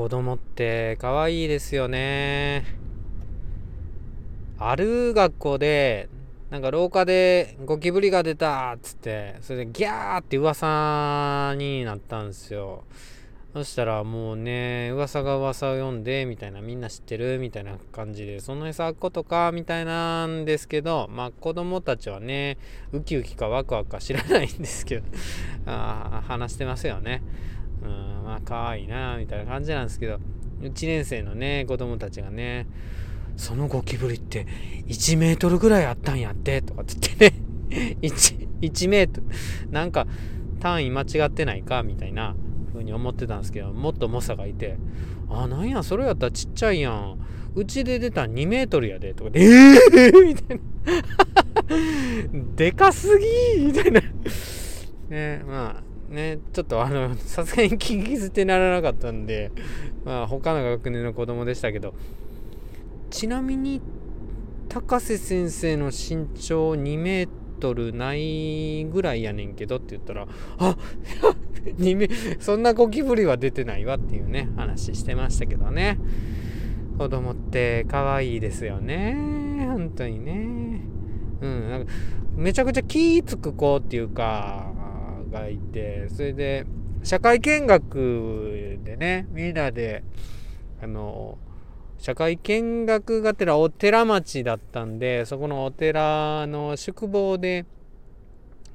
子供って可愛いですよね。ある学校で、なんか廊下でゴキブリが出たっつって、それでギャーって噂になったんですよ。そしたらもうね、噂が噂を読んで、みたいな、みんな知ってるみたいな感じで、その餌ことか、みたいなんですけど、まあ子供たちはね、ウキウキかワクワクか知らないんですけど、あ話してますよね。うん、まあ可愛いな、みたいな感じなんですけど、1年生のね、子供たちがね、そのゴキブリって1メートルぐらいあったんやって、とかって言ってね。1、1メートル、なんか単位間違ってないかみたいな風に思ってたんですけど、もっと猛者がいて、あ、なんや、それやったらちっちゃいやん。うちで出た2メートルやで、とか。で、えー、みたいな。でかすぎみたいな。ね、まあ、ね、ちょっとあの、さすがに聞き捨てならなかったんで、まあ、他の学年の子供でしたけど、ちなみに高瀬先生の身長2メートルないぐらいやねんけどって言ったらあ 2メそんなゴキブリは出てないわっていうね話してましたけどね。子供って可愛いですよね。本当にね。うんなんかめちゃくちゃ気ぃつく子っていうかがいてそれで社会見学でねみんなであの社会見学がてらお寺町だったんで、そこのお寺の宿坊で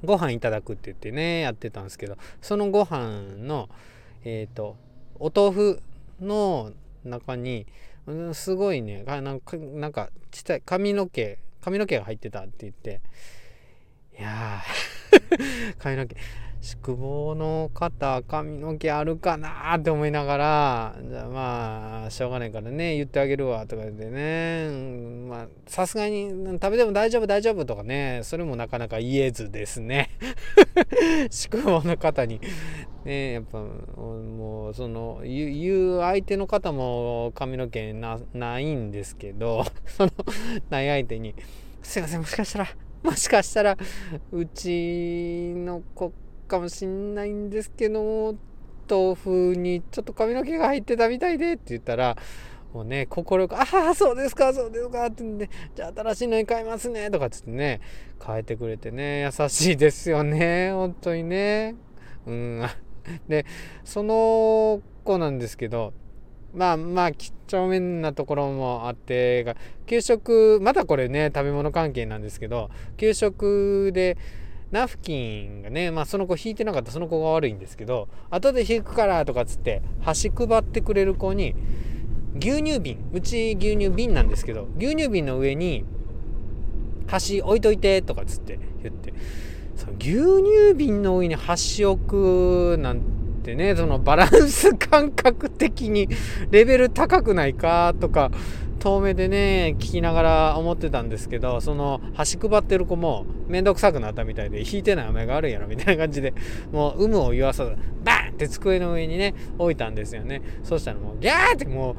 ご飯いただくって言ってね、やってたんですけど、そのご飯の、えっ、ー、と、お豆腐の中に、すごいね、なんか、なんかちっちゃい髪の毛、髪の毛が入ってたって言って、いやー 髪の毛、宿坊の方髪の毛あるかなって思いながらじゃあまあしょうがないからね言ってあげるわとか言ってね。まあさすがに食べても大丈夫大丈夫とかねそれもなかなか言えずですね。宿坊の方に。ねやっぱもうその言う相手の方も髪の毛ないんですけど そのない相手に「すいませんもしかしたらもしかしたらうちの子かもしんないんですけど豆腐にちょっと髪の毛が入ってたみたいでって言ったらもうね心が「ああそうですかそうですか」って言って「じゃあ新しいのに買いますね」とかつってね変えてくれてね優しいですよね本当にね。うん。でその子なんですけどまあまあ几帳面なところもあって給食まだこれね食べ物関係なんですけど給食でナフキンがね、まあその子引いてなかった。その子が悪いんですけど、後で引くからとかっつって、端配ってくれる子に、牛乳瓶、うち牛乳瓶なんですけど、牛乳瓶の上に、端置いといてとかっつって言って、その牛乳瓶の上に端置くなんてね、そのバランス感覚的にレベル高くないかとか遠目でね聞きながら思ってたんですけどその端配ってる子も面倒くさくなったみたいで引いてない雨があるやろみたいな感じでもう有無を言わさずバーンって机の上にね置いたんですよね。そしたらもうギャーってもう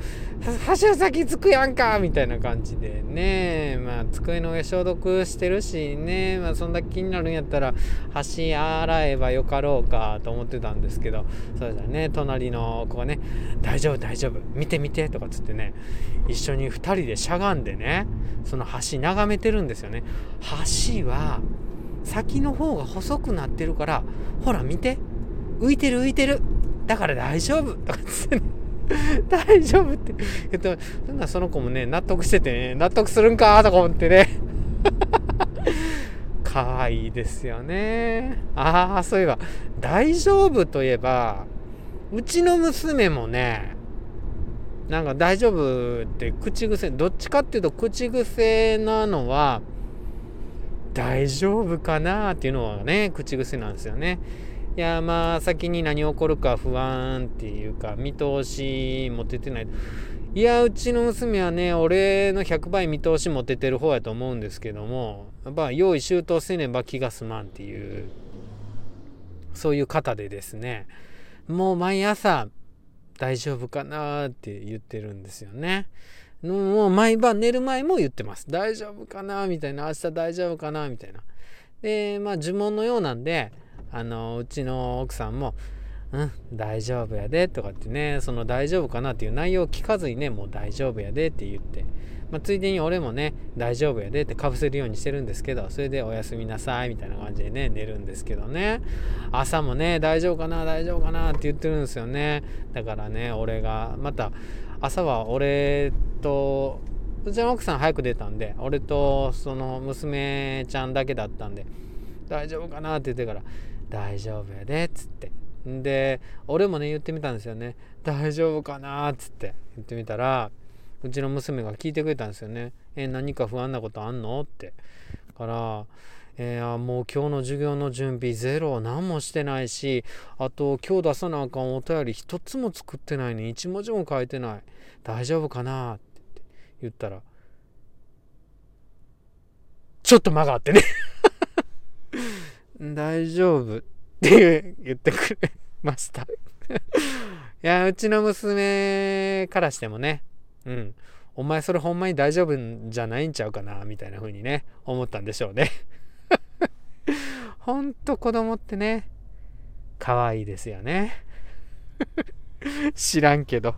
橋先つくやんかみたいな感じでね。まあ机の上消毒してるしね。まあそんだけ気になるんやったら端洗えばよかろうかと思ってたんですけど。そうしたらね隣の子がね大丈夫大丈夫見て見てとかつってね一緒に2人でしゃがんでねその橋眺めてるんですよね。橋は先の方が細くなってるからほら見て。浮いてる浮いてる。だから大丈夫。とかってね大丈夫って。言っとなんかその子もね納得しててね納得するんか？とか思ってね。可愛いですよね。ああそういえば大丈夫といえばうちの娘もねなんか大丈夫って口癖どっちかっていうと口癖なのは大丈夫かなっていうのはね口癖なんですよね。いやまあ先に何起こるか不安っていうか見通し持ててないいやうちの娘はね俺の100倍見通し持ててる方やと思うんですけどもやっぱ用意周到せねば気が済まんっていうそういう方でですねもう毎朝大丈夫かなって言ってるんですよね。もう毎晩寝る前も言ってます。大丈夫かなみたいな。明日大丈夫かなみたいな。で、まあ呪文のようなんで、あの、うちの奥さんも、うん大丈夫やでとかってねその大丈夫かなっていう内容を聞かずにねもう大丈夫やでって言って、まあ、ついでに俺もね大丈夫やでってかぶせるようにしてるんですけどそれでおやすみなさいみたいな感じでね寝るんですけどね。朝もね大丈夫かな大丈夫かなって言ってるんですよね。だからね俺がまた朝は俺とうちの奥さん早く出たんで俺とその娘ちゃんだけだったんで大丈夫かなって言ってから大丈夫やでっつって。で俺もね言ってみたんですよね。大丈夫かなっつって。言ってみたらうちの娘が聞いてくれたんですよね。え何か不安なことあんの？って。からえー、もう今日の授業の準備ゼロ何もしてないしあと今日出さなあかんお便り一つも作ってないのに一文字も書いてない。大丈夫かな？って言ったらちょっと間があってね。大丈夫？って言ってくれました いや、うちの娘からしてもね、うん、お前それほんまに大丈夫じゃないんちゃうかな、みたいな風にね、思ったんでしょうね。ほんと子供ってね、可愛いですよね。知らんけど。